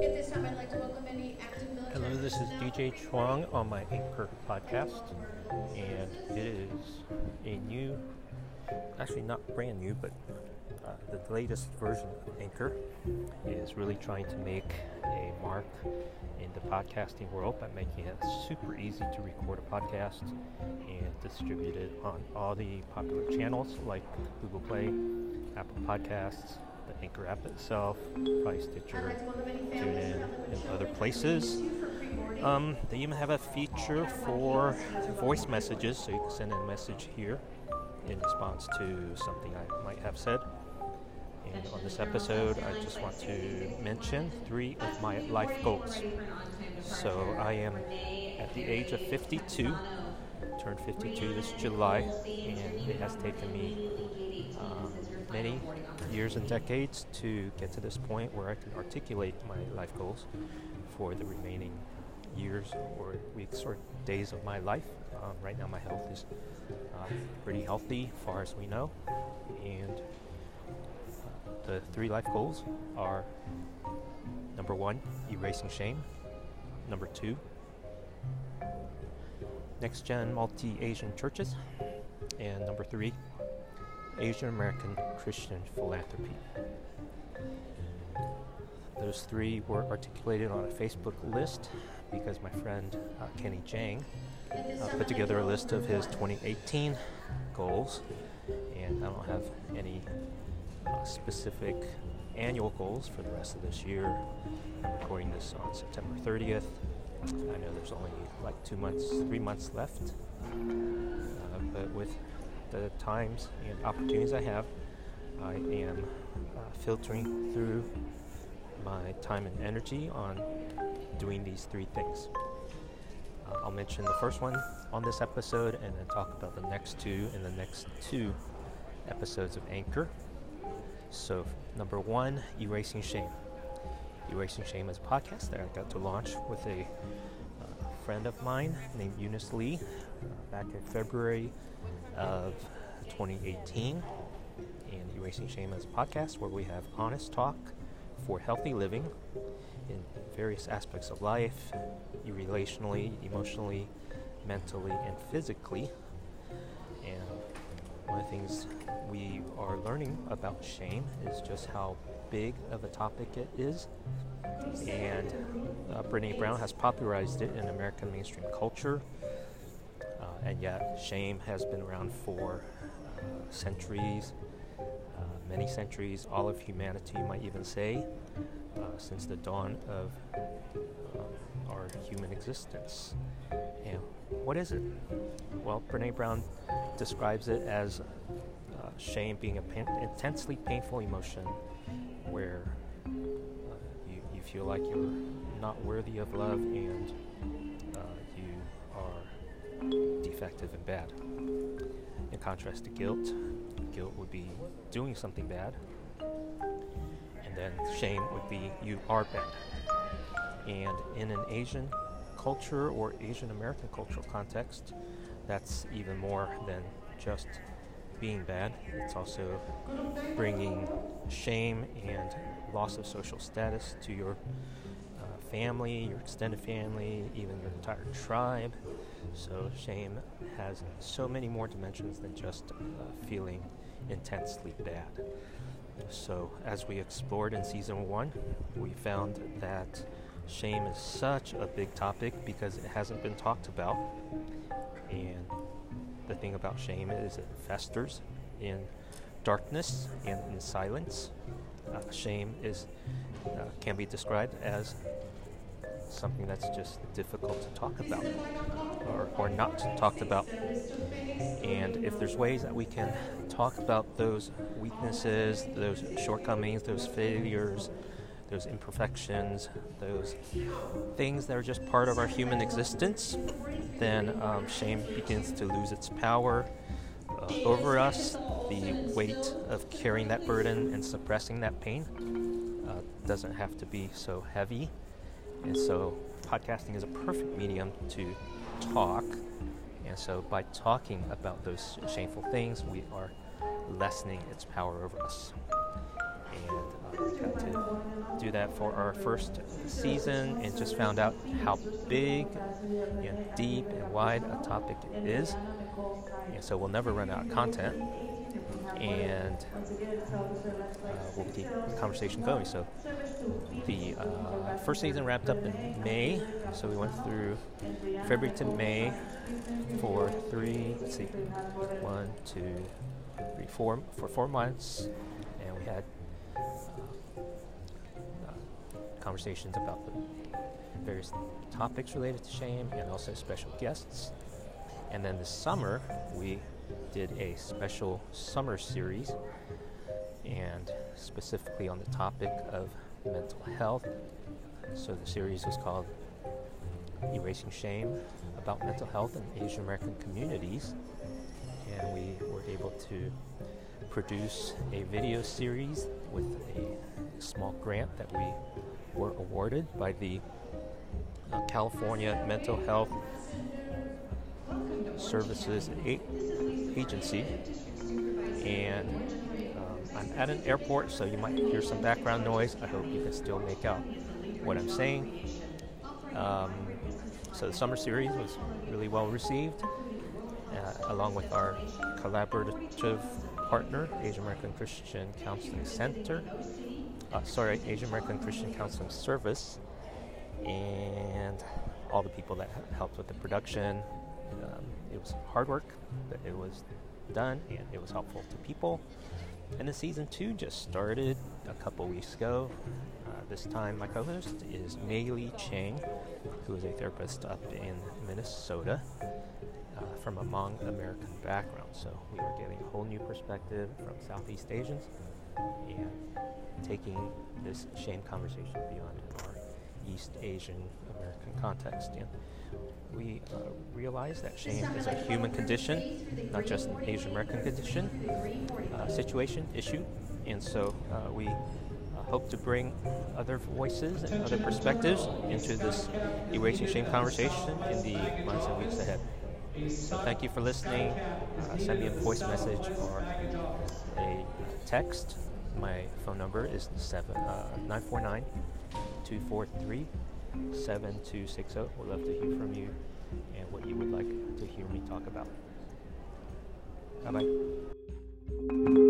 At this time, I'd like to welcome any active military. Hello, this is DJ Chuang on my Anchor podcast, and it is a new, actually not brand new, but uh, the latest version of Anchor is really trying to make a mark in the podcasting world by making it super easy to record a podcast and distribute it on all the popular channels like Google Play, Apple Podcasts, the Anchor app itself, probably Stitcher, like to welcome any families TuneIn, and other places. 18 for pre-boarding. Um, they even have a feature for voice messages, so you can send a message here in response to something I might have said. And on this episode, I just want to mention three of my life goals. So I am at the age of 52, turned 52 this July, and it has taken me um, many years and decades to get to this point where I can articulate my life goals for the remaining years or weeks or days of my life. Um, right now, my health is uh, pretty healthy, far as we know, and uh, the three life goals are number one, erasing shame. Number two, next gen multi Asian churches. And number three, Asian American Christian philanthropy. Those three were articulated on a Facebook list because my friend uh, Kenny Jahng uh, put together a list of his 2018 goals, and I don't have any uh, specific annual goals for the rest of this year. I'm recording this on September 30th. I know there's only like two months, three months left, uh, but with the times and opportunities I have, I am uh, filtering through my time and energy on doing these three things. Uh, I'll mention the first one on this episode and then talk about the next two in the next two episodes of Anchor. So, number one, Erasing Shame. Erasing Shame is a podcast that I got to launch with a uh, friend of mine named Eunice Lee back in February of 2018. And Erasing Shame is a podcast where we have honest talk for healthy living in various aspects of life, relationally, emotionally, mentally, and physically. And one of the things we are learning about shame is just how big of a topic it is. And uh, Brown has popularized it in American mainstream culture. Uh, and yet, shame has been around for uh, centuries, uh, many centuries, all of humanity, you might even say, uh, since the dawn of um, our human existence. And what is it? Well, Brene Brown describes it as uh, shame being a pain- intensely painful emotion where uh, you, you feel like you're not worthy of love and and bad. In contrast to guilt, guilt would be doing something bad, and then shame would be you are bad. And in an Asian culture or Asian American cultural context, that's even more than just being bad. It's also bringing shame and loss of social status to your family, your extended family, even your entire tribe. So, shame has so many more dimensions than just uh, feeling intensely bad. So, as we explored in season one, we found that shame is such a big topic because it hasn't been talked about. And the thing about shame is it festers in darkness and in silence. Uh, shame is uh, can be described as something that's just difficult to talk about or, or not talked about. And if there's ways that we can talk about those weaknesses, those shortcomings, those failures, those imperfections, those things that are just part of our human existence, then um, shame begins to lose its power uh, over us. The weight of carrying that burden and suppressing that pain uh, doesn't have to be so heavy. And so, podcasting is a perfect medium to talk. And so, by talking about those shameful things, we are lessening its power over us. And uh, got to do that for our first season and just found out how big and deep and wide a topic it is. And so we'll never run out of content. And uh, we'll keep the conversation going. So the uh, first season wrapped up in May. So we went through February to May for three, let's see, one, two, three, four, for four months. And we had conversations about the various topics related to shame and also special guests. And then this summer, we did a special summer series and specifically on the topic of mental health. So the series was called Erasing Shame about mental health in Asian American communities. And we were able to produce a video series with a small grant that we were awarded by the uh, California Mental Health Services Agency. And um, I'm at an airport, so you might hear some background noise. I hope you can still make out what I'm saying. Um, so the summer series was really well received, uh, along with our collaborative partner, Asian American Christian Counseling Center, uh, sorry, Asian American Christian Counseling Service, and all the people that helped with the production. Um, it was hard work, but it was done and it was helpful to people. And the season two just started a couple weeks ago. Uh, this time, my co host is Mei Li Chang, who is a therapist up in Minnesota uh, from a Hmong American background. So we are getting a whole new perspective from Southeast Asians and taking this shame conversation beyond our East Asian American context. And we uh, realize that shame is a human condition, not just an Asian American condition, uh, situation, issue. And so uh, we uh, hope to bring other voices and other perspectives into this erasing shame conversation in the months and weeks ahead. So thank you for listening. Uh, send me a voice message or a text my phone number is seven uh, 949 243 7260. We'd love to hear from you and what you would like to hear me talk about. Bye bye.